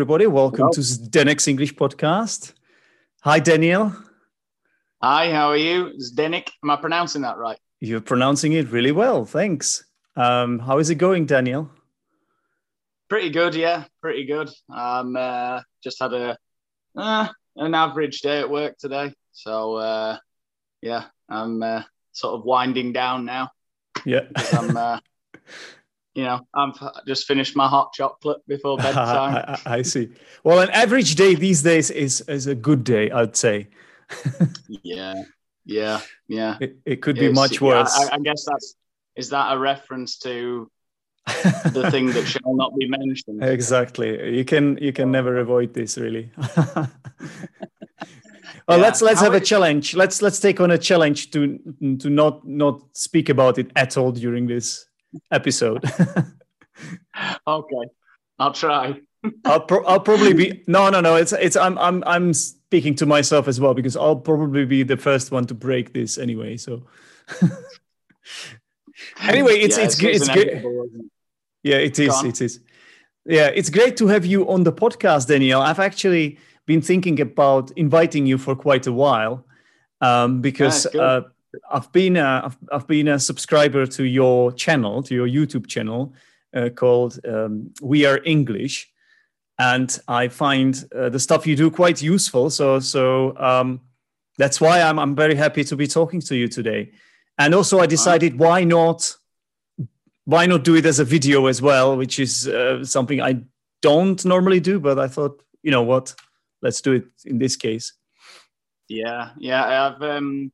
Everybody. Welcome Hello. to Zdenek's English podcast. Hi, Daniel. Hi, how are you? Zdenek. Am I pronouncing that right? You're pronouncing it really well. Thanks. Um, how is it going, Daniel? Pretty good, yeah. Pretty good. Um, uh, just had a uh, an average day at work today, so uh, yeah, I'm uh, sort of winding down now. Yeah. I'm, uh, you know, I've just finished my hot chocolate before bedtime. I, see. Well, an average day these days is is a good day, I'd say. yeah, yeah, yeah. It, it could be It's- much yeah, worse. I, I guess that's is that a reference to the thing that shall not be mentioned? exactly. You can you can never avoid this, really. well, Yeah. let's let's How have a challenge. Let's let's take on a challenge to to not not speak about it at all during this episode. Okay, I'll try. I'll pro- I'll probably be no no no. It's it's I'm I'm I'm speaking to myself as well because I'll probably be the first one to break this anyway. So anyway, it's Yeah, it's good. It's good. Yeah, it is it is Yeah, it's great to have you on the podcast, Daniel. I've actually been thinking about inviting you for quite a while um, because uh, I've been a, I've, I've been a subscriber to your channel, to your YouTube channel uh, called um, We Are English, and I find uh, the stuff you do quite useful. So so um, that's why I'm I'm very happy to be talking to you today. And also, I decided why not why not do it as a video as well, which is uh, something I don't normally do, but I thought, you know what, let's do it in this case. Yeah, yeah. I've um,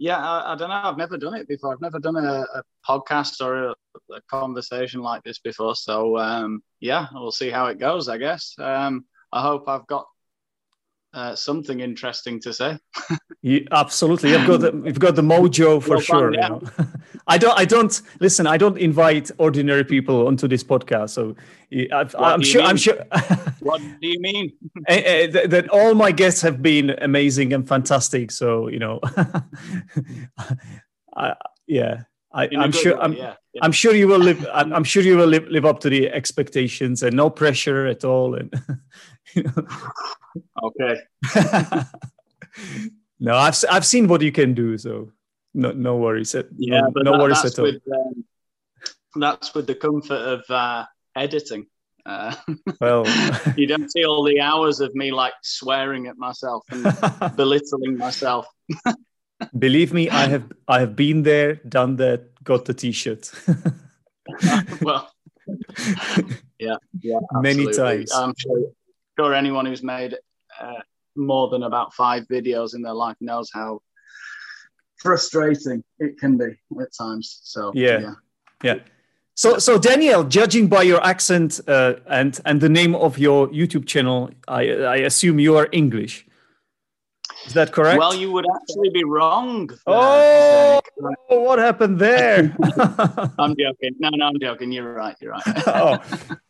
yeah. I, I don't know. I've never done it before. I've never done a, a podcast or a, a conversation like this before. So um, yeah, we'll see how it goes. I guess. Um, I hope I've got uh, something interesting to say. You, absolutely, you've got the, you've got the mojo for Well sure. you know. I don't, I don't listen. I don't invite ordinary people onto this podcast, so yeah, I've, I'm do you sure. I'm sure What do you mean? eh, eh, that, that all my guests have been amazing and fantastic. So you know, I, yeah, I, In a I'm sure. way, I'm, yeah, yeah. I'm sure you will live. I'm, I'm sure you will live, live up to the expectations and no pressure at all. And you know. Okay. no, I've I've seen what you can do, so no no worries. at- Yeah, no, but no that- worries at all. with um, that's with the comfort of uh, editing. Uh, Well, you don't see all the hours of me like swearing at myself and belittling myself. Believe me, I have I have been there, done that, got the T-shirt well, yeah, yeah, many absolutely. times. I'm sure, sure anyone who's made uh, more than about five videos in their life knows how frustrating it can be at times. So Yeah. yeah. So so Daniel, judging by your accent uh, and and the name of your YouTube channel, I I assume you are English. Is that correct? Well, you would actually be wrong. oh, Zdenek. what happened there? I'm joking. No, no, I'm joking. You're right. You're right. oh,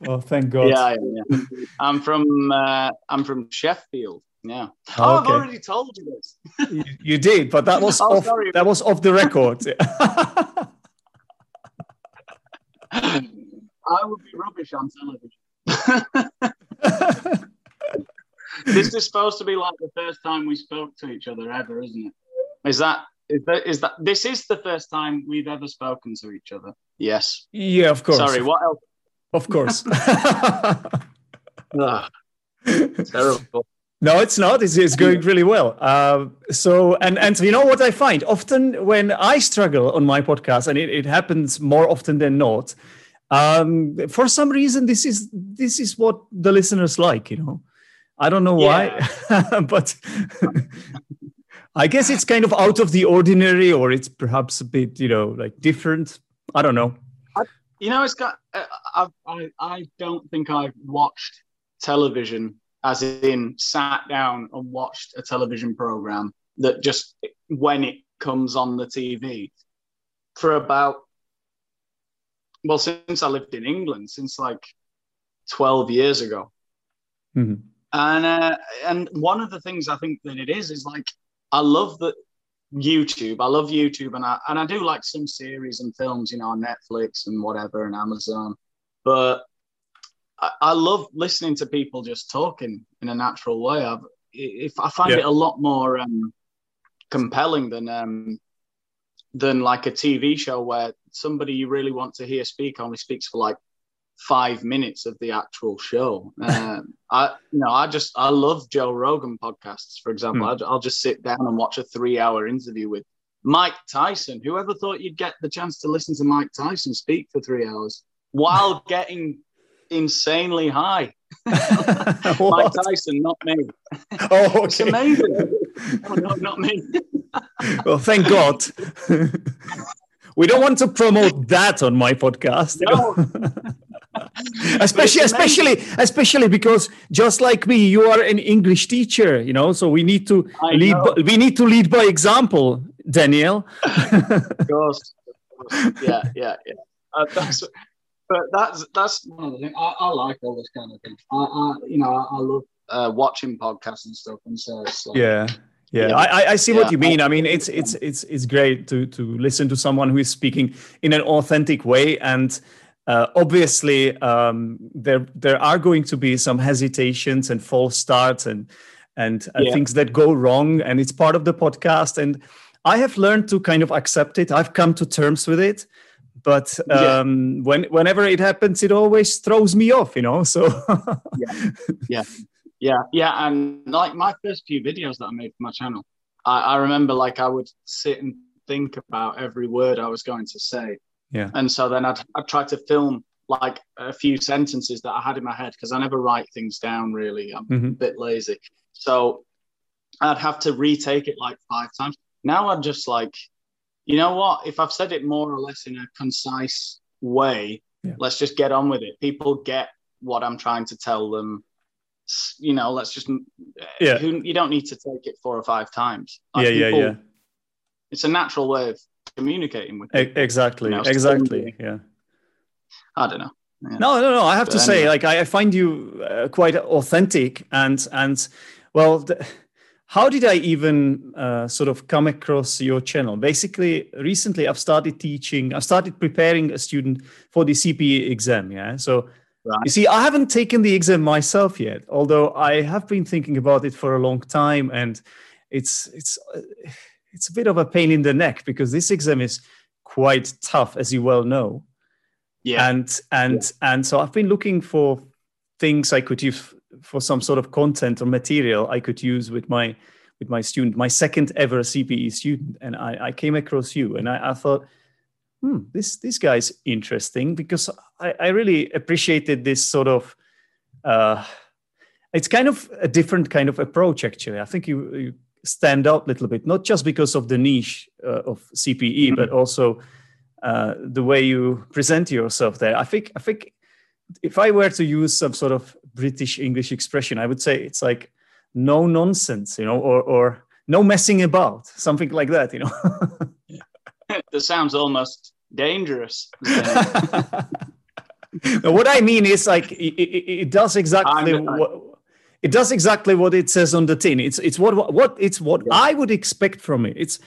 oh, thank God. yeah, yeah, yeah. I'm from uh, I'm from Sheffield. Yeah. Oh, I've already told you this. You, you did, but that was Oh, off. sorry. That was off the record. I would be rubbish on television. This is supposed to be like the first time we spoke to each other ever, isn't it? Is that is that is that this is the first time we've ever spoken to each other? Yes. yeah, of course. Sorry. What else? Of course. Ugh, terrible. No, it's not. It's, it's going really well. Uh, so, and and you know what I find often when I struggle on my podcast, and it, it happens more often than not. Um, for some reason, this is this is what the listeners like. You know, I don't know why, but I guess it's kind of out of the ordinary, or it's perhaps a bit, you know, like different. I don't know. I, you know, it's got. Uh, I, I I don't think I've watched television as in sat down and watched a television program that just when it comes on the TV for about well since I lived in England since like 12 years ago. Mm-hmm. And uh, and one of the things I think that it is is like I love that YouTube. I love YouTube, and I and I do like some series and films, you know, on Netflix and whatever and Amazon. But I, I love listening to people just talking in a natural way. I've, if I find yeah. it a lot more um, compelling than um, than like a TV show where somebody you really want to hear speak only speaks for like five minutes of the actual show. Um, I, you know, I just I love Joe Rogan podcasts. For example, mm. I'll just sit down and watch a three-hour interview with Mike Tyson. Whoever thought you'd get the chance to listen to Mike Tyson speak for three hours while getting insanely high? Mike Tyson, not me. Oh, okay. it's amazing. oh, no, not me. well, thank God. we don't want to promote that on my podcast. No especially especially especially because just like me you are an english teacher you know so we need to I lead by, we need to lead by example daniel. Of course, yeah yeah yeah. Uh, that's, but that's that's one of the things I, I, like all this kind of thing i, I you know i, I love uh, watching podcasts and stuff and so like, yeah yeah, yeah. I, I see yeah. what you mean. I mean, it's it's it's it's great to to listen to someone who is speaking in an authentic way, and uh, obviously, um, there there are going to be some hesitations and false starts and and uh, yeah. things that go wrong, and it's part of the podcast. And I have learned to kind of accept it. I've come to terms with it. But um, yeah. when whenever it happens, it always throws me off, you know. So yeah, yeah, yeah, yeah. And like my first few videos that I made for my channel, I, I remember like I would sit and think about every word I was going to say yeah. And so then I'd, I'd try to film like a few sentences that I had in my head because I never write things down really. I'm mm-hmm. a bit lazy. So I'd have to retake it like five times. Now I'm just like, you know what? If I've said it more or less in a concise way, yeah. let's just get on with it. People get what I'm trying to tell them. You know, let's just, yeah. Who, you don't need to take it four or five times. Like yeah, people, yeah, yeah. It's a natural way of communicating with people, exactly you know, exactly yeah i don't know yeah. no no no i have but to anyway. say like I, I, find you uh, quite authentic and and well the, how did i even uh, sort of come across your channel basically recently i've started teaching I've started preparing a student for the cpe exam yeah so Right. You see, I haven't taken the exam myself yet, although I have been thinking about it for a long time, and it's it's uh, it's a bit of a pain in the neck because this exam is quite tough, as you well know. Yeah. And and yeah. and so I've been looking for things I could use for some sort of content or material I could use with my with my student, my second ever CPE student, and I, I came across you, and I, I thought, hmm, this this guy's interesting because I, I really appreciated this sort of. Uh, it's kind of a different kind of approach, actually. I think you, you stand out a little bit, not just because of the niche uh, of CPE, mm-hmm. but also uh, the way you present yourself there. I think I think if I were to use some sort of British English expression, I would say it's like no nonsense, you know, or or no messing about, something like that, you know. that sounds almost dangerous. what I mean is like it, it, it does exactly what it does exactly what it says on the tin. It's it's what what it's what yeah. I would expect from it. It's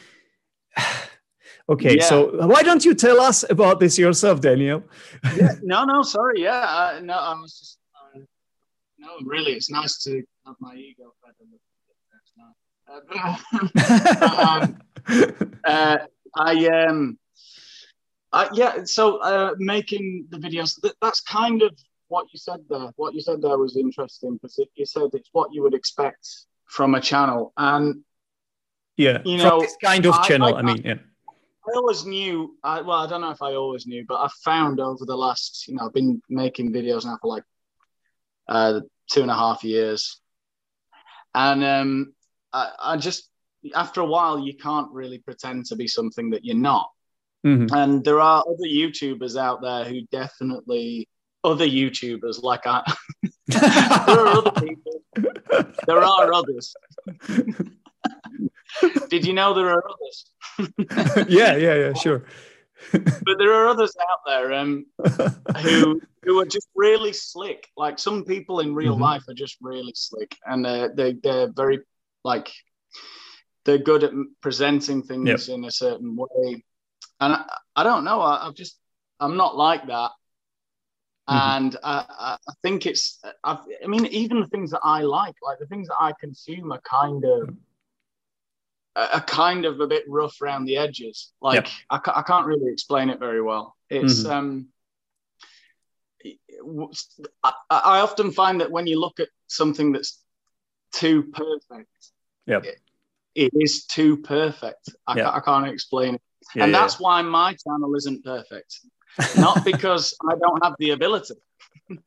okay. Yeah. So why don't you tell us about this yourself, Daniel? yeah, no, no, sorry. Yeah, uh, no, I was just uh, no, really. It's nice to have my ego fed uh, um, uh, I um, I, yeah. So uh, making the videos. That, that's kind of what you said there, what you said there was interesting because you said it's what you would expect from a channel, and yeah, you know, this kind of I, channel. I, I, mean, yeah. I always knew. I, well, I don't know if I always knew, but I found over the last, you know, I've been making videos now for like uh, two and a half years, and um, I, I just after a while you can't really pretend to be something that you're not. Mhm. And there are other YouTubers out there who definitely other YouTubers like I. there are other people. There are others. Did you know there are others? yeah, yeah, yeah, sure. But there are others out there um, who who are just really slick. Like some people in real Mhm. life are just really slick, and uh, they they're very like they're good at presenting things in a certain way. And I, I don't know. I, I've just I'm not like that. Mhm. And I, I I think it's, I've, I mean, even the things that I like, like the things that I consume are kind of, are kind of a bit rough around the edges. Like I, ca- I can't really explain it very well. It's, Mhm. um, I, I often find that when you look at something that's too perfect, Yep. it, it is too perfect. I, Yeah. ca- I can't explain it. Yeah, and yeah. that's why my channel isn't perfect. Not because I don't have the ability.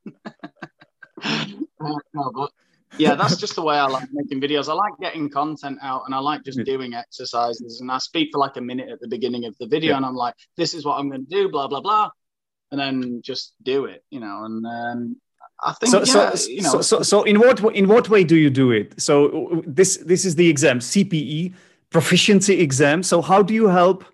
Uh, no, but yeah, that's just the way I like making videos. I like getting content out and I like just Yeah. doing exercises. And I speak for like a minute at the beginning of the video Yeah. and I'm like, this is what I'm going to do, blah, blah, blah. And then just do it, you know. And um, I think, so, yeah, so, you know, so, so, so in what in what way do you do it? So this this is the exam, CPE, proficiency exam. So how do you help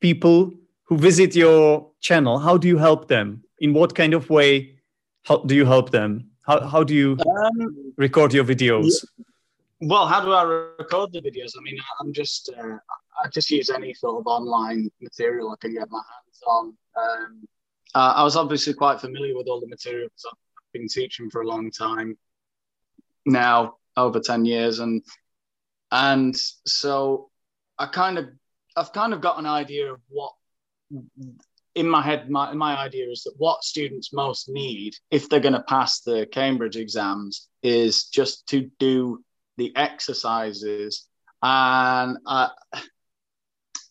people who visit your channel? How do you help them? In what kind of way how do you help them? How how do you um, record your videos? Well, how do I record the videos? I mean, I'm just uh, I just use any sort of online material I can get my hands on. Um, uh, I was obviously quite familiar with all the materials. I've been teaching for a long time now, over ten years, and and so I kind of I've kind of got an idea of what in my head my, my idea is that what students most need if they're going to pass the cambridge exams is just to do the exercises. And i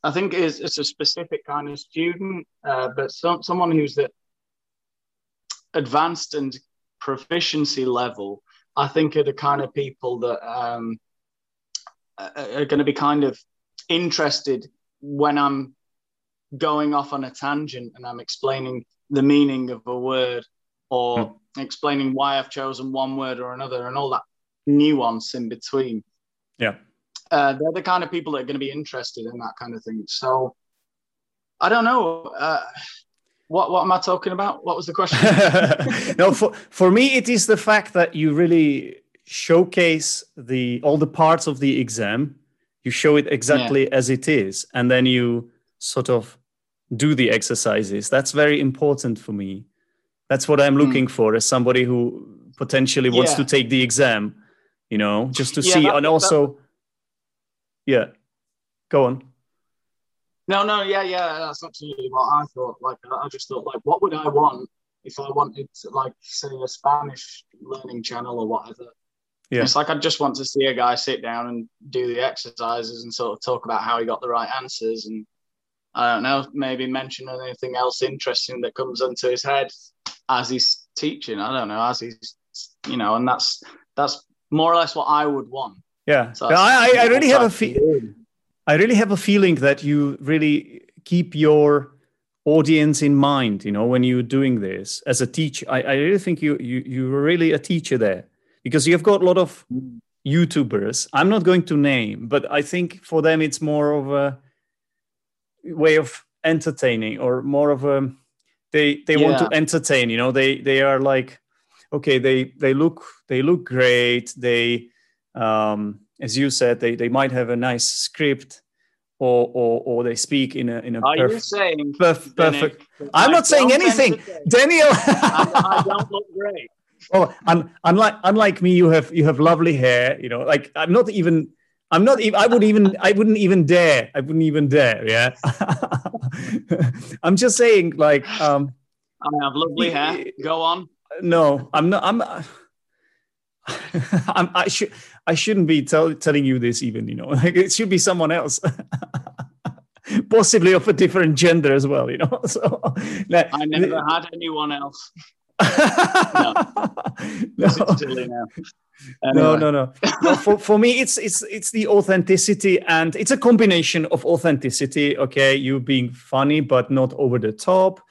i think it's, it's a specific kind of student uh, but some, someone who's at advanced and proficiency level i think are the kind of people that um, are going to be kind of interested when i'm going off on a tangent and I'm explaining the meaning of a word or explaining why I've chosen one word or another and all that nuance in between. Yeah. Uh, they're the kind of people that are going to be interested in that kind of thing. So I don't know. Uh, what, what am I talking about? What was the question? no, for, for me, it is the fact that you really showcase the all the parts of the exam. You show it exactly as it is, and then you sort of do the exercises. That's very important for me. That's what I'm looking for as somebody who potentially wants Hmm. Yeah. to take the exam. You know, just to Yeah, see, that- and that- also, yeah, go on. No, no, yeah, yeah, that's absolutely what I thought. Like, I just thought, like, what would I want if I wanted, to, like, say, a Spanish learning channel or whatever? Yeah. It's like I just want to see a guy sit down and do the exercises and sort of talk about how he got the right answers and I don't know, maybe mention anything else interesting that comes into his head as he's teaching. I don't know, as he's, you know, and that's that's more or less what I would want. Yeah, So I, I, I really have a that's fe- what I really have a feeling that you really keep your audience in mind. You know, when you're doing this as a teacher, I, I really think you you you're really a teacher there because you've got a lot of YouTubers. I'm not going to name, but I think for them it's more of a way of entertaining or more of a they they want to entertain. You know, they they are like okay, they they look they look great. They um, as you said, they, they might have a nice script or, or, or they speak in a, in a Are you perf- saying perf- perfect. I'm not saying anything. Daniel, I don't look great? well, un, unlike, unlike me, you have, you have lovely hair, you know, like I'm not even, I'm not even, I would even, I wouldn't even dare. I wouldn't even dare. Yeah. I'm just saying like, um, I have lovely hair. Go on. no, I'm not. I'm. I'm I should. I shouldn't be tell, telling you this. Even you know, like it should be someone else, possibly of a different gender as well. You know. So, like, I never had anyone else. No. no. silly now. Anyway. No, no, no. no for, for me, it's it's it's the authenticity, and it's a combination of authenticity. Okay, you being funny but not over the top,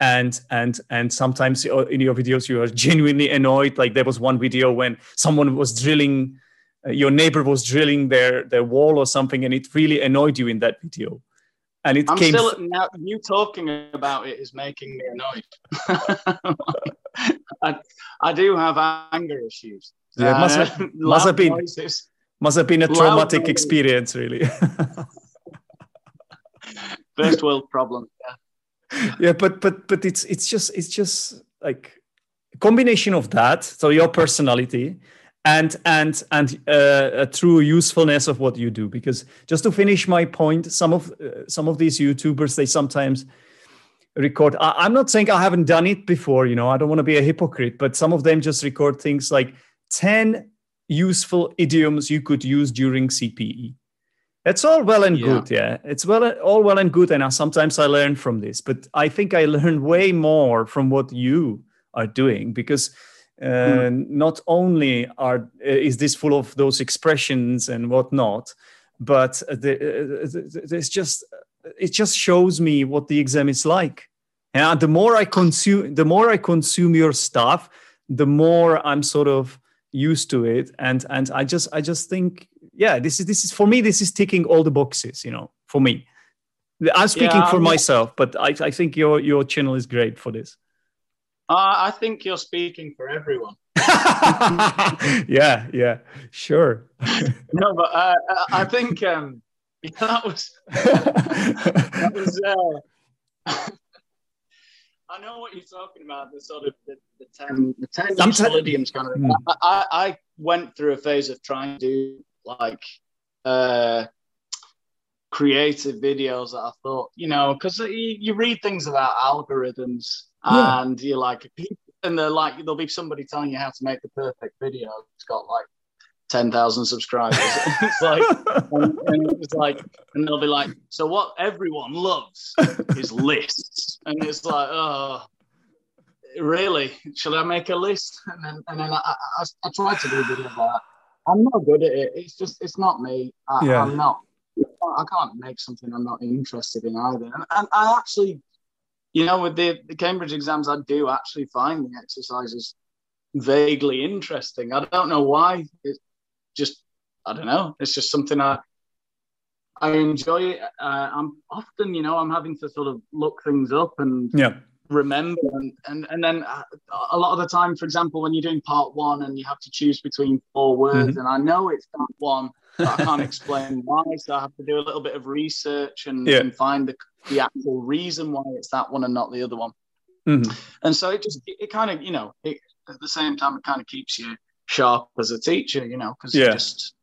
and and and sometimes in your videos you are genuinely annoyed. Like there was one video when someone was drilling, uh, your neighbor was drilling their their wall or something, and it really annoyed you in that video. And it I'm came. Still, now, you talking about it is making me annoyed. I, I do have anger issues. Yeah, it must have, uh, must have been must have been a traumatic experience, really. First world problem. Yeah. yeah, but but but it's it's just it's just like a combination of that. So your personality and and and uh, a true usefulness of what you do. Because just to finish my point, some of uh, some of these YouTubers they sometimes record. I, am not saying I haven't done it before. You know, I don't want to be a hypocrite, but some of them just record things like 10 useful idioms you could use during CPE. It's all well and yeah. good, yeah. It's well all well and good, and I, sometimes I learn from this, but I think I learn way more from what you are doing because uh, mm. not only are is this full of those expressions and whatnot, but the, uh, there's just it just shows me what the exam is like. And the more I consume, the more I consume your stuff, the more I'm sort of used to it and and i just i just think yeah this is this is for me this is ticking all the boxes you know for me i'm speaking yeah, for myself but i i think your your channel is great for this uh, i think you're speaking for everyone yeah yeah sure no but uh, i think um that was that was uh I know what you're talking about. The sort of the, the ten, the ten idioms kind of. Thing. Mm. I, I went through a phase of trying to do like uh, creative videos that I thought, you know, because you, you, read things about algorithms yeah. and you're like, and they're like, there'll be somebody telling you how to make the perfect video. It's got like 10,000 subscribers. it's like, and, and it's like, and they'll be like, so what everyone loves is lists. And it's like, oh, really? Should I make a list? And then, and then I, I, I tried to do a bit of that. I'm not good at it. It's just, it's not me. I, yeah. I'm not, I can't make something I'm not interested in either. And, and I actually, you know, with the, the Cambridge exams, I do actually find the exercises vaguely interesting. I don't know why. It, just I don't know. It's just something I I enjoy. Uh, I'm often, you know, I'm having to sort of look things up and yeah. remember, and, and and then uh, a lot of the time, for example, when you're doing part one and you have to choose between four words, mm-hmm. and I know it's that one, but I can't explain why, so I have to do a little bit of research and, yeah. and find the the actual reason why it's that one and not the other one. Mm-hmm. And so it just it kind of you know it, at the same time it kind of keeps you sharp as a teacher, you know, because yeah. just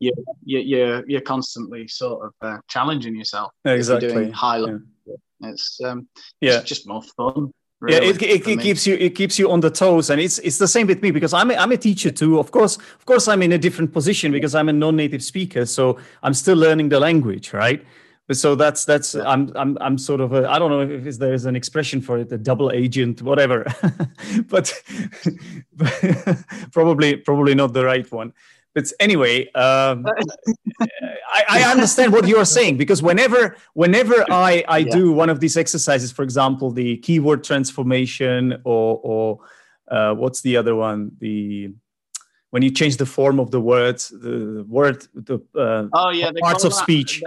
you you you're, you're constantly sort of uh, challenging yourself. Exactly. doing high level. Yeah. It's um yeah, it's just more fun. Really, yeah, it, it, it keeps you it keeps you on the toes, and it's it's the same with me because I'm a, I'm a teacher too. Of course, of course, I'm in a different position because I'm a non-native speaker, so I'm still learning the language, right? So that's that's yeah. I'm I'm I'm sort of I don't know if there's an expression for it a double agent whatever but, but probably probably not the right one but anyway um, I, I, understand what you're saying because whenever whenever I I yeah. do one of these exercises for example the keyword transformation or or uh, what's the other one the when you change the form of the words, the word, the uh, oh yeah, parts of that, speech.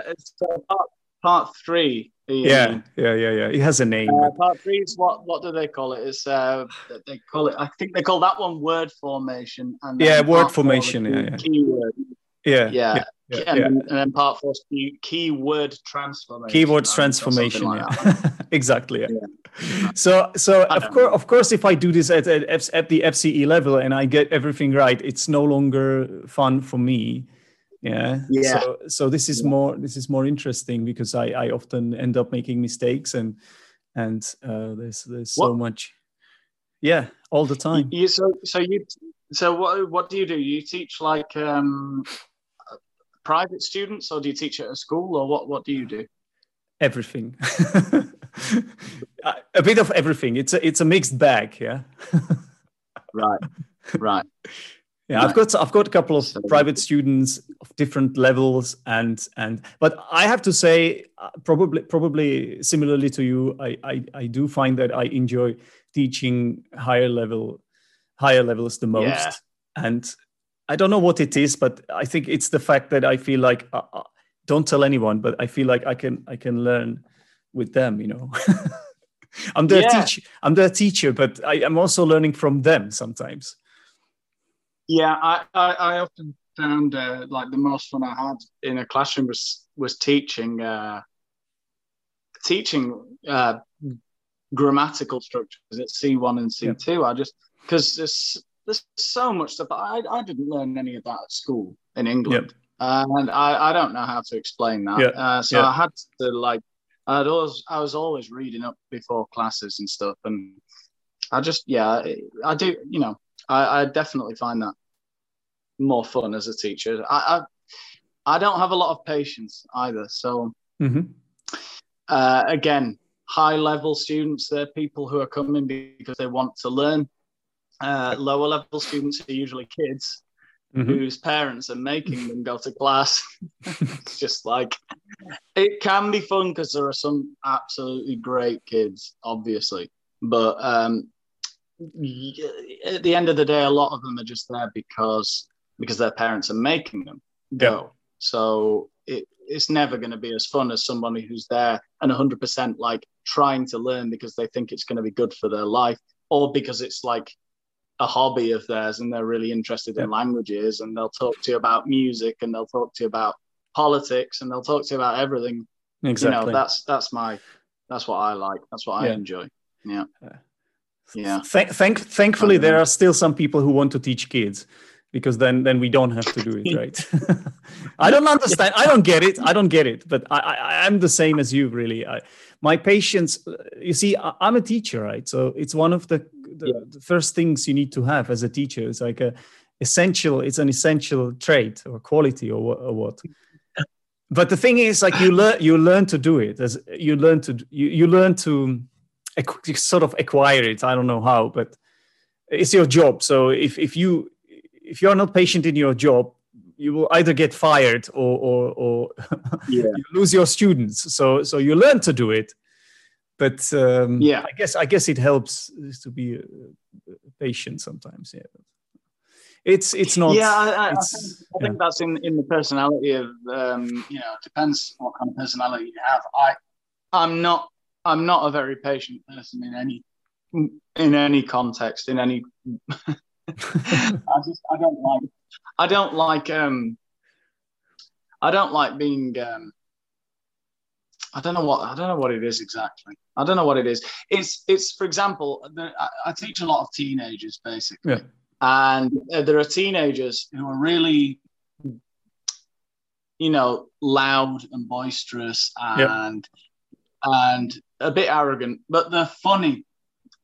part, part, three. Yeah, yeah, yeah, yeah. It has a name. Uh, part three is what? What do they call it? It's uh, they call it. I think they call that one word formation. And yeah, word formation. Yeah, yeah. Keyword. Yeah, yeah. yeah. Yeah, and, yeah. Then, and, then part four is keyword transformation. Keyword transformation, like yeah. exactly. Yeah. yeah. So, so of course, of course, if I do this at, at, at the FCE level and I get everything right, it's no longer fun for me. Yeah. Yeah. So, so this is more this is more interesting because I I often end up making mistakes and and uh, there's there's so what? much. Yeah, all the time. You, so so you so what what do you do? You teach like um private students or do you teach at a school or what, what do you do? Everything. a bit of everything. It's a it's a mixed bag. Yeah. right. Right. Yeah, I've got I've got a couple of private students of different levels, and and but I have to say, probably probably similarly to you, I, I I do find that I enjoy teaching higher level higher levels the most, yeah. and I don't know what it is, but I think it's the fact that I feel like uh, uh don't tell anyone, but I feel like I can I can learn with them. You know, I'm their yeah. teacher. I'm their teacher, but I am also learning from them sometimes. Yeah, I, I, I often found uh, like the most fun I had in a classroom was was teaching uh, teaching uh, grammatical structures at C one and C two. Yeah. I just because there's so much stuff. I I didn't learn any of that at school in England, and I I don't know how to explain that. Uh, so I had to like I'd always I was always reading up before classes and stuff, and I just yeah I do you know I, I definitely find that more fun as a teacher. I, I, I don't have a lot of patience either. So mm-hmm. uh, again, high level students, they're people who are coming because they want to learn. Uh, lower level students are usually kids mm-hmm. whose parents are making them go to class. it's just like it can be fun because there are some absolutely great kids, obviously, but um, at the end of the day, a lot of them are just there because because their parents are making them go. Yeah. So it, it's never going to be as fun as somebody who's there and 100% like trying to learn because they think it's going to be good for their life or because it's like a hobby of theirs and they're really interested in languages and they'll talk to you about music and they'll talk to you about politics and they'll talk to you about everything. Exactly. You know, that's that's my that's what I like. That's what yeah. I enjoy. Yeah. Yeah. Th- thank, thankfully, there are still some people who want to teach kids because then then we don't have to do it right i don't understand i don't get it i don't get it but i, I am the same as you really I, my patience uh, you see I, am a teacher right so it's one of the, the, yeah. the, first things you need to have as a teacher it's like a essential it's an essential trait or quality or, or what but the thing is like you learn you learn to do it as you learn to you, you learn to sort of acquire it. I don't know how, but it's your job. So if if you if you're not patient in your job, you will either get fired or or, or yeah. you lose your students. So so you learn to do it. But um, yeah, I guess I guess it helps to be uh, patient sometimes. Yeah it's it's not yeah i, I, think, I think, that's in in the personality of um you know it depends what kind of personality you have i i'm not I'm not a very patient person in any in any context, in any. I just I don't like I don't like um I don't like being um I don't know what I don't know what it is exactly. I don't know what it is. It's it's for example, the, I, I, teach a lot of teenagers basically, yeah. and uh, there are teenagers who are really, you know, loud and boisterous and and a bit arrogant, but they're funny.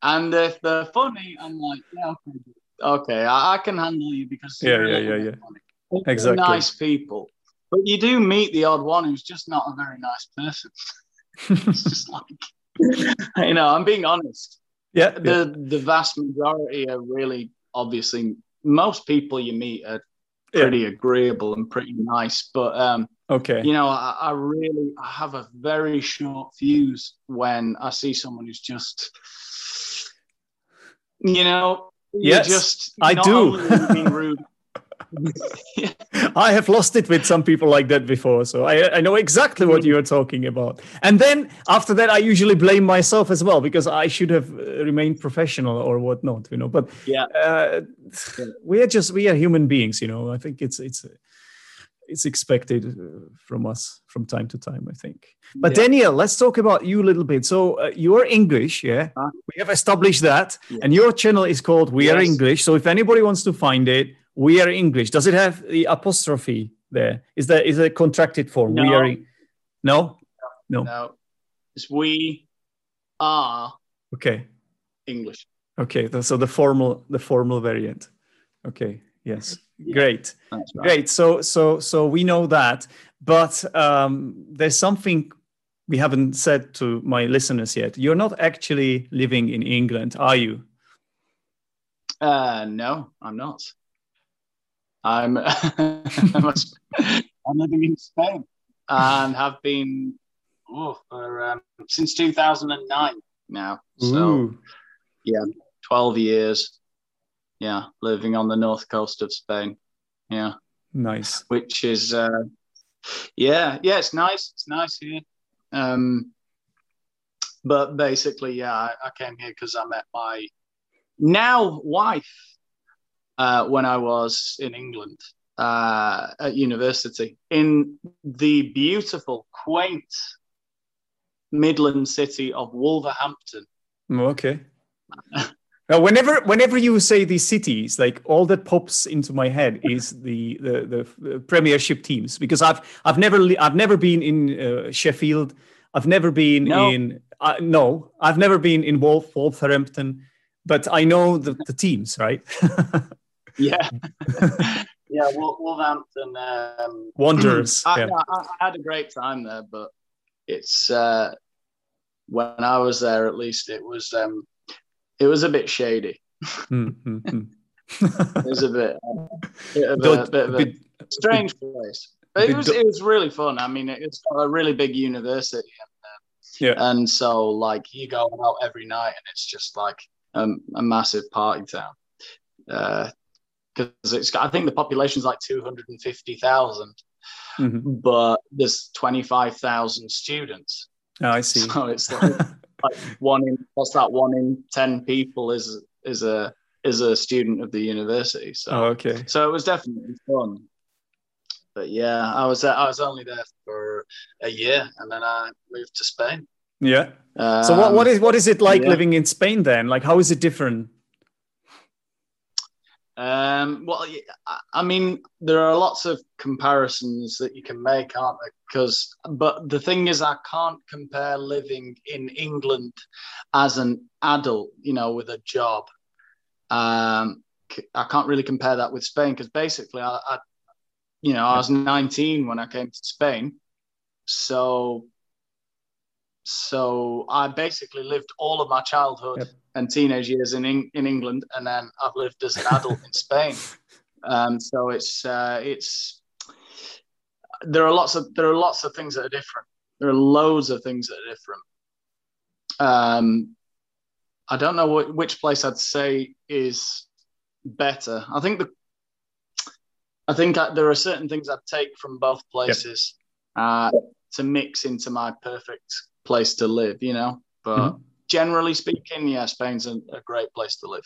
And if they're funny, I'm like, yeah, okay, okay I, I can handle you because yeah, yeah, yeah, yeah. Exactly. Nice people, but you do meet the odd one who's just not a very nice person. it's just like, you know, I'm being honest. Yeah. The yeah. the vast majority are really obviously most people you meet are pretty yeah. agreeable and pretty nice, but um, Okay. You know, I, I, really I have a very short fuse when I see someone who's just, you know, yes, just I do. being rude. I have lost it with some people like that before, so I, I know exactly what you're talking about. And then after that, I usually blame myself as well because I should have uh, remained professional or whatnot, you know. But yeah, uh, we are just we are human beings, you know. I think it's it's it's expected uh, from us from time to time i think but yeah. daniel let's talk about you a little bit so uh, you're english yeah uh, we have established that yeah. and your channel is called we yes. are english so if anybody wants to find it we are english. Does it have the apostrophe there? Is that is a contracted form no. we are no? No. No. It's we are okay. English. Okay so the formal the formal variant. Okay yes. Yeah, great right. great. So so so we know that but um, there's something we haven't said to my listeners yet. You're not actually living in England, are you? Uh, no, I'm not. I'm I'm living in Spain and have been oh, for um, since 2009 now. So Ooh, yeah, 12 years. Yeah, living on the north coast of Spain. Yeah, nice. which is uh, yeah, yeah, it's nice. It's nice here. Um, but basically, yeah, I, I came here because I met my now wife uh, when I was in England uh, at university in the beautiful, quaint Midland city of Wolverhampton. Oh, Okay. Now, whenever whenever you say these cities, like all that pops into my head is the the, the Premiership teams because I've I've never I've never been in uh, Sheffield. I've never been No. in uh, no. I've never been in Wolf Wolverhampton, but I know the, the teams, right? Yeah, yeah, Wol- Wolverhampton. Um, Wanderers. I, yeah. I, I had a great time there, but it's uh, when I was there, at least it was um, it was a bit shady. Mm, mm, mm. It was a bit, bit of a, bit of a strange place, but it was it was really fun. I mean, it's got a really big university, yeah. and so like you go out every night, and it's just like um, a massive party town. Because it's I think the population's like hundred and fifty thousand, Mhm. but there's twenty five thousand students. Oh, I see. So it's like, like one in what's that? One in ten people is is a is a student of the university. So oh, okay. so it was definitely fun. But yeah, I was I was only there for a year, and then I moved to Spain. Yeah. So what, what Um, is what is it like yeah. living in Spain then? Like how is it different? Um, well, I mean, there are lots of comparisons that you can make, aren't there? Because, but the thing is, I can't compare living in England as an adult, you know, with a job. Um, I can't really compare that with Spain because basically, I, I, you know, I was 19 when I came to Spain, so, so I basically lived all of my childhood Yep. and teenage years in in England, and then I've lived as an adult in Spain. Um, so it's uh, it's there are lots of there are lots of things that are different. There are loads of things that are different. Um, I don't know what, which place I'd say is better. I think the I think I, there are certain things I'd take from both places uh, to mix into my perfect place to live. You know, but Mhm. generally speaking, yeah, Spain's a, a great place to live.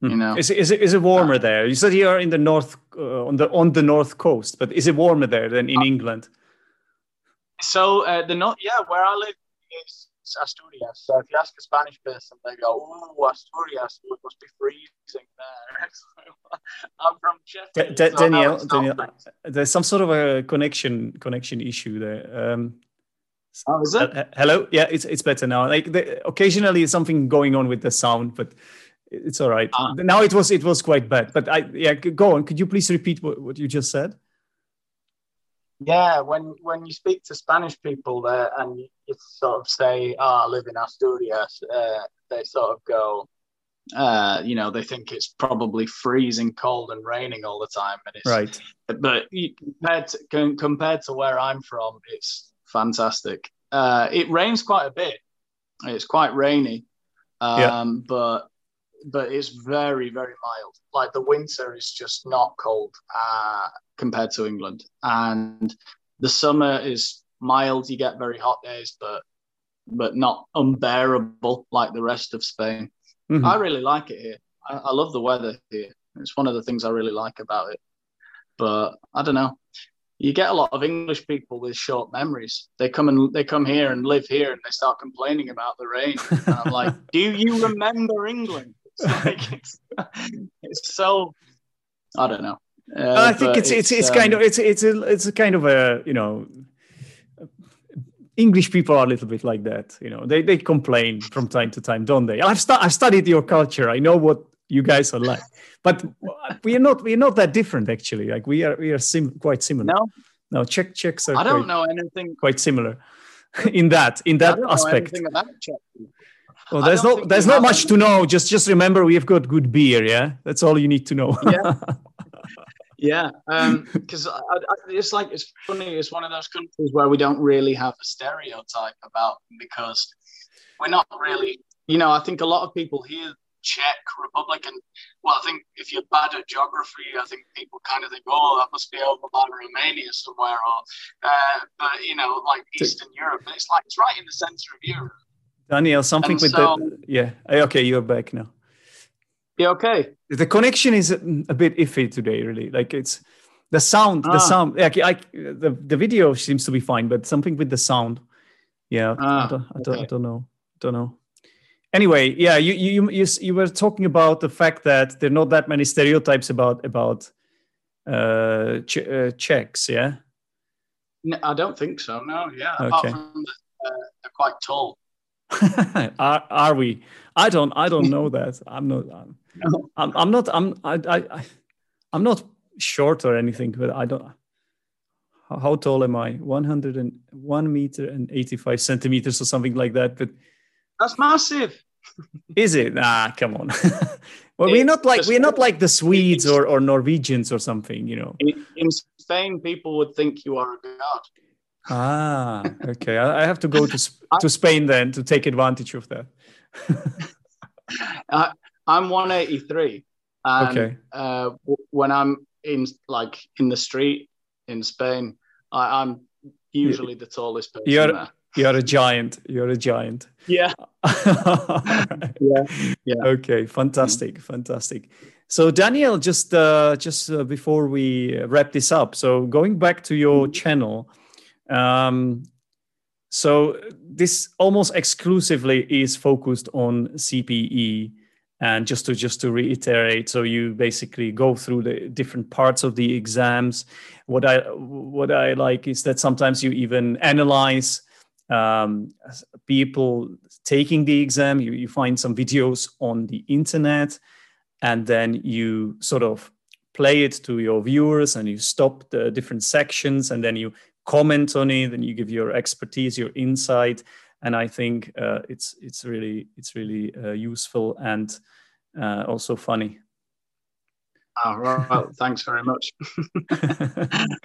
You know, Is it, is it is it warmer there? You said you are in the north uh, on the on the north coast, but is it warmer there than in England? So uh, the north, yeah, where I live is Asturias. So if you ask a Spanish person, they go, "Oh, Asturias, it must be freezing there." I'm from Sheffield. Da- Da- so Danielle, there's some sort of a connection connection issue there. Um, Oh, is it? uh, hello, yeah, it's it's better now. Like the, occasionally something going on with the sound, but it's all right. Ah. Now it was it was quite bad, but I yeah, go on. Could you please repeat what, what you just said? Yeah, when when you speak to Spanish people there and you, sort of say, "Ah, I live in Asturias," uh, they sort of go, uh, you know, they think it's probably freezing cold and raining all the time, and it's Right. but compared to, compared to where I'm from, it's fantastic. Uh, it rains quite a bit. It's quite rainy, um, Yeah. but but it's very very mild. Like the winter is just not cold uh, compared to England, and the summer is mild. You get very hot days, but but not unbearable like the rest of Spain. Mhm. I really like it here. I, I love the weather here. It's one of the things I really like about it. But I don't know. You get a lot of English people with short memories. They come and they come here and live here and they start complaining about the rain. And I'm like, do you remember England? It's like it's, it's so I don't know. Uh, I think it's it's it's kind um, of it's it's a it's a kind of a you know English people are a little bit like that. You know, they they complain from time to time, don't they? I've stu- I've studied your culture. I know what you guys are like, but we are not we are not that different actually. Like we are we are sim- quite similar. No, no, Czech Czechs are I don't quite, know anything. quite similar. in that in that aspect. Well, there's no there's not much to know. Just just remember we've got good beer. Yeah, that's all you need to know. yeah, yeah. Because um, it's like it's funny. It's one of those countries where we don't really have a stereotype about because we're not really. You know, I think a lot of people here Czech Republic. And well, I think if you're bad at geography, I think people kind of think, oh, that must be over by Romania somewhere, or uh, but you know, like Eastern Europe. But it's like it's right in the center of Europe. Daniel, something and with so, the yeah. Okay, you're back now. Yeah. Okay. The connection is a bit iffy today. Really, like it's the sound. Ah. The sound. Like I, the the video seems to be fine, but something with the sound. Yeah. Ah, I, don't, I, don't, okay. I don't know. Don't know anyway, yeah, you, you you you were talking about the fact that there are not that many stereotypes about about uh, ch- uh Czechs, yeah. No, I don't think so. No, yeah. Okay. Apart from the, uh, they're quite tall. are, are we? I don't. I don't know that. I'm not. I'm, no. I'm, I'm not. I'm. I, I. I'm not short or anything, but I don't. How tall am I? 101 meter and 85 centimeters or something like that. But that's massive. Is it? Ah, come on. well, we're not like we're not like the Swedes or, or Norwegians or something, you know. In, in Spain, people would think you are a god. Ah, okay. I, I have to go to to Spain then to take advantage of that. I, I'm 183. And, okay. Uh, when I'm in like in the street in Spain, I, am usually the tallest person you're, there. You're a giant. You're a giant. Yeah. yeah. Yeah. Okay. Fantastic. Mm-hmm. Fantastic. So Daniel, just uh, just uh, before we wrap this up, so going back to your mm-hmm. channel, um, so this almost exclusively is focused on CPE, and just to just to reiterate, so you basically go through the different parts of the exams. What I what I like is that sometimes you even analyze um, people taking the exam. You, you find some videos on the internet, and then you sort of play it to your viewers and you stop the different sections and then you comment on it and you give your expertise your insight. And i think uh, it's it's really it's really uh, useful and uh, also funny. Oh, well, thanks very much.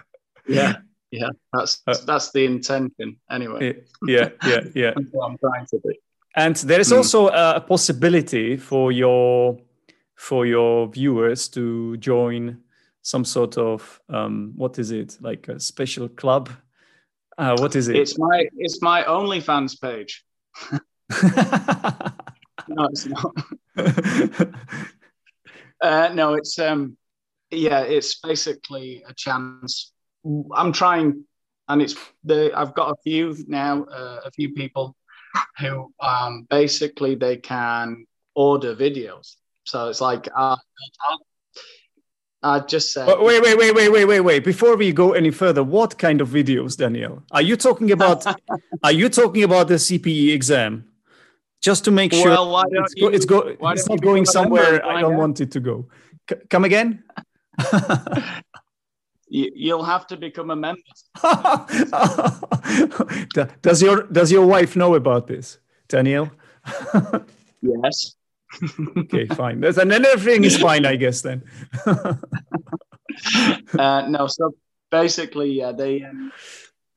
Yeah yeah that's uh, that's the intention anyway. yeah yeah yeah i'm trying to do. And there is mm. also a possibility for your for your viewers to join some sort of um, what is it? Like a special club? Uh, what is it? It's my it's my onlyfans page. No it's not. Uh, no it's um yeah it's basically a chance I'm trying, and it's the I've got a few now, uh, a few people who um, basically they can order videos. So it's like uh, I just said. Wait, wait, wait, wait, wait, wait, wait. Before we go any further, what kind of videos, Daniel? Are you talking about? are you talking about the CPE exam? Just to make sure well, it's, you, go, it's, go, it's not going somewhere I don't want it to go. C- come again? you'll have to become a member. does your does your wife know about this, Daniel? yes. okay, fine. That's, and then everything is fine, I guess. Then. uh, no, so basically, yeah, they um,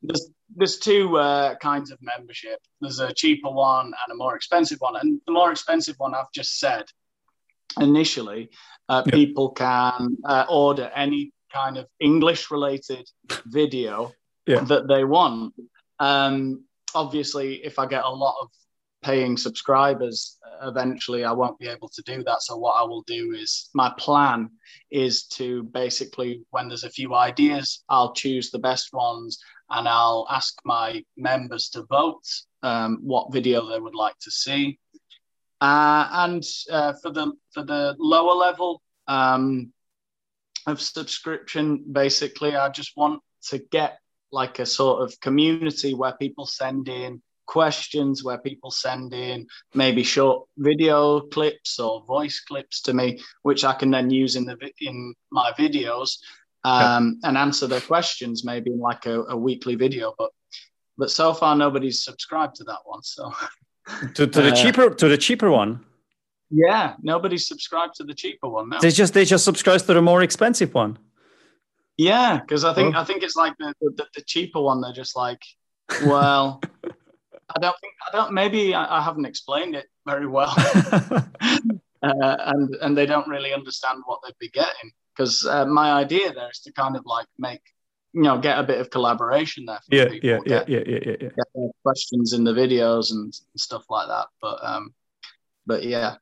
there's there's two uh, kinds of membership. There's a cheaper one and a more expensive one, and the more expensive one I've just said initially, uh, yep. people can uh, order any kind of English related video yeah. that they want. Um, obviously, if I get a lot of paying subscribers, eventually I won't be able to do that. So, what I will do is my plan is to basically, when there's a few ideas, I'll choose the best ones and I'll ask my members to vote um, what video they would like to see. Uh, and uh, for the for the lower level, um, of subscription. Basically, I just want to get like a sort of community where people send in questions, where people send in maybe short video clips or voice clips to me, which I can then use in the in my videos um, and answer their questions, maybe in like a, a weekly video. But but so far nobody's subscribed to that one. So to, to the Uh, cheaper to the cheaper one. Yeah, nobody's subscribed to the cheaper one now. They just they just subscribe to the more expensive one. Yeah, because I think Oh. I think it's like the, the the cheaper one. They're just like, well, I don't think I don't. Maybe I, I haven't explained it very well, uh, and and they don't really understand what they'd be getting. Because uh, my idea there is to kind of like make you know get a bit of collaboration there. For yeah, people, yeah, yeah, get, yeah, yeah, yeah, yeah. get questions in the videos and stuff like that. But um, but yeah,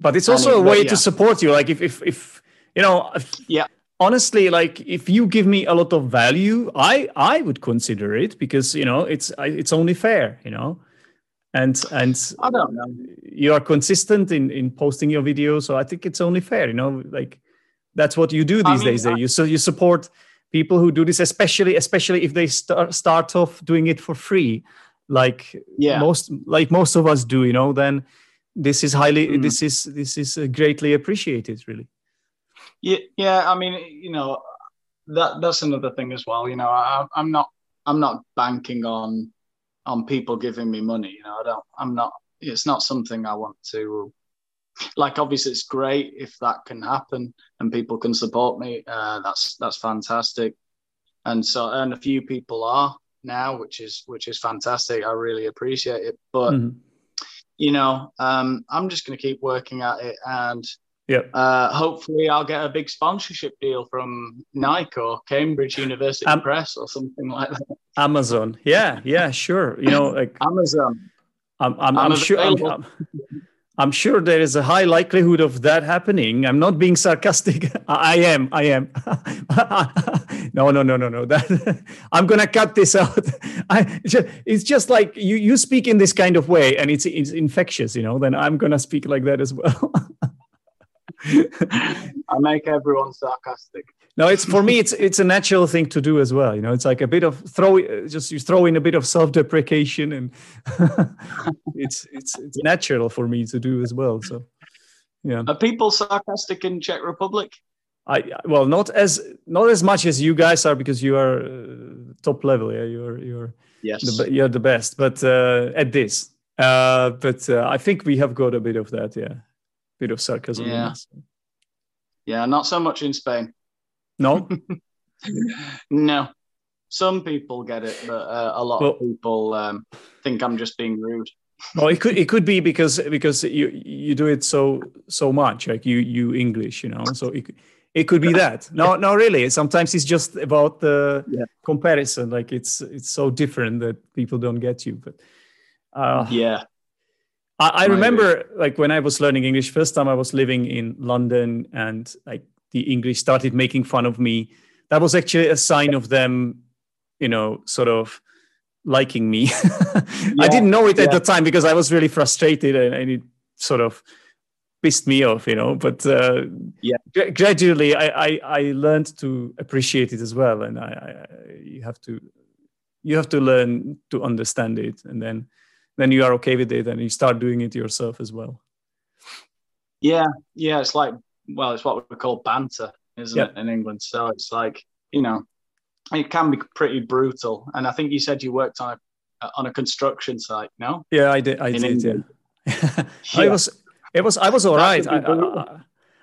But it's I also a but way yeah. to support you. Like if if if you know, if, Yeah. Honestly, like if you give me a lot of value, I I would consider it because you know it's it's only fair, you know, and and I don't know. you are consistent in in posting your videos, so I think it's only fair, you know, like that's what you do I these mean, days. eh? you so you support people who do this, especially especially if they start start off doing it for free, like Yeah. most like most of us do, you know. Then this is highly Mm. this is this is uh, greatly appreciated, really. Yeah, yeah. I mean, you know, that that's another thing as well. You know, I, I'm not I'm not banking on on people giving me money. You know, I don't. I'm not. It's not something I want to. Like, obviously, it's great if that can happen and people can support me. Uh, that's that's fantastic, and so and a few people are now, which is which is fantastic. I really appreciate it, but Mhm. You know, um, I'm just going to keep working at it and Yeah. uh, hopefully I'll get a big sponsorship deal from Nike or Cambridge University Um, Press or something like that. Amazon, yeah, yeah, sure. You know, like Amazon. I'm, I'm, I'm I'm sure. I'm. I'm, sure there is a high likelihood of that happening. I'm not being sarcastic. I am. I am. no, no, no, no, no. That I'm gonna cut this out. I, it's just like you you speak in this kind of way, and it's it's infectious, you know. Then I'm gonna speak like that as well. I make everyone sarcastic. no, it's for me. It's it's a natural thing to do as well. You know, it's like a bit of throw. Just you throw in a bit of self-deprecation, and it's it's it's natural for me to do as well. So, yeah. Are people sarcastic in Czech Republic? I well, not as not as much as you guys are because you are uh, top level. Yeah, you're you're Yes. the, you're the best. But uh, at this, uh, but uh, I think we have got a bit of that. Yeah, bit of sarcasm. Yeah. yeah, not so much in Spain. No. No. Some people get it, but uh, a lot Well- of people um, think I'm just being rude. well, it could it could be because because you you do it so so much like you you English, you know. So it it could be that. No, no, really. Sometimes it's just about the Yeah. comparison. Like it's it's so different that people don't get you. But uh, Yeah. I, I remember like when I was learning English, first time I was living in London and like the English started making fun of me. That was actually a sign of them, you know, sort of liking me. I didn't know it at the time because I was really frustrated and, and it sort of pissed me off, you know. But uh, Yeah. gra- gradually I, I I learned to appreciate it as well, and I, I you have to you have to learn to understand it, and then then you are okay with it and you start doing it yourself as well. Yeah, yeah, it's like well, it's what we call banter, isn't Yeah. it, in England? So it's like you know, it can be pretty brutal. And I think you said you worked on a on a construction site, no? Yeah, I did. I In did. Yeah. I was. It was. I was all right. I. I,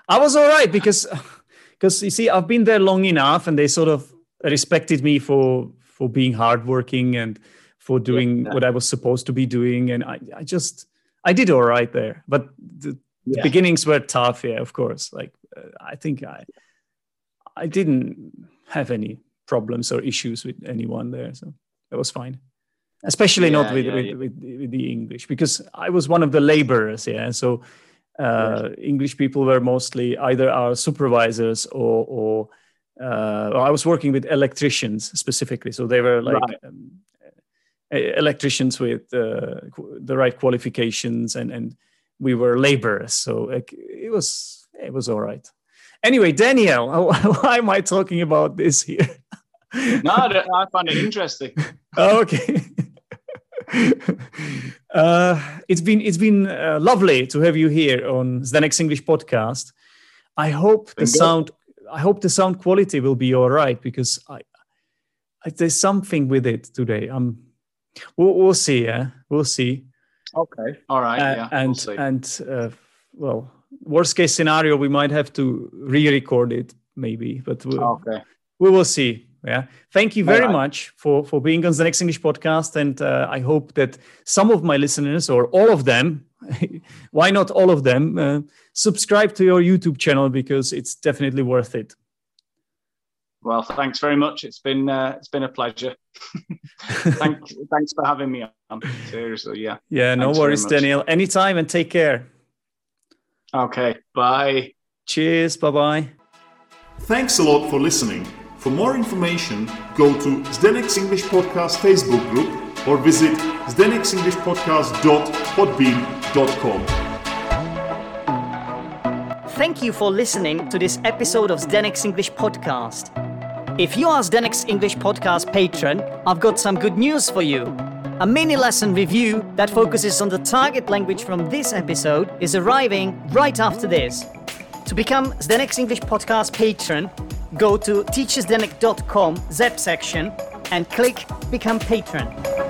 I was all right because because you see, I've been there long enough, and they sort of respected me for for being hardworking and for doing Yeah. what I was supposed to be doing, and I, I just I did all right there. But the, the beginnings were tough. Yeah, of course. Like uh, I think I I didn't have any problems or issues with anyone there, so that was fine. Especially not with, yeah, with, yeah. with with the English because I was one of the laborers. Yeah, And so uh, English people were mostly either our supervisors or or uh, well, I was working with electricians specifically, so they were like. Right. Um, electricians with uh, the right qualifications and and we were laborers so like, it was it was all right anyway daniel why am i talking about this here No, I find it interesting. okay uh, it's been it's been uh, lovely to have you here on Zdenek's English podcast. I hope the Been good. sound I hope the sound quality will be all right because I, I there's something with it today. I'm we'll, we'll see. Yeah, we'll see. Okay. All right. Uh, yeah. and we'll see. and uh, well, worst case scenario, we might have to re-record it, maybe, but we'll, okay. we will see. Yeah. Thank you very Alright. much for for being on Zdenek's English podcast, and uh, I hope that some of my listeners or all of them, why not all of them, uh, subscribe to your YouTube channel because it's definitely worth it. Well, thanks very much. It's been uh, it's been a pleasure. Thank, thanks for having me on. Seriously, yeah. Yeah. No Thanks worries. Daniel. Anytime, and take care. Okay. Bye. Cheers. Bye bye. Thanks a lot for listening. For more information, go to Zdenek's English Podcast Facebook group or visit zdenek'senglishpodcast.podbean.com. Thank you for listening to this episode of Zdenek's English Podcast. If you are Zdenek's English Podcast patron, I've got some good news for you. A mini lesson review that focuses on the target language from this episode is arriving right after this. To become Zdenek's English Podcast patron, go to teacherzdenek.com ZEP section and click Become Patron.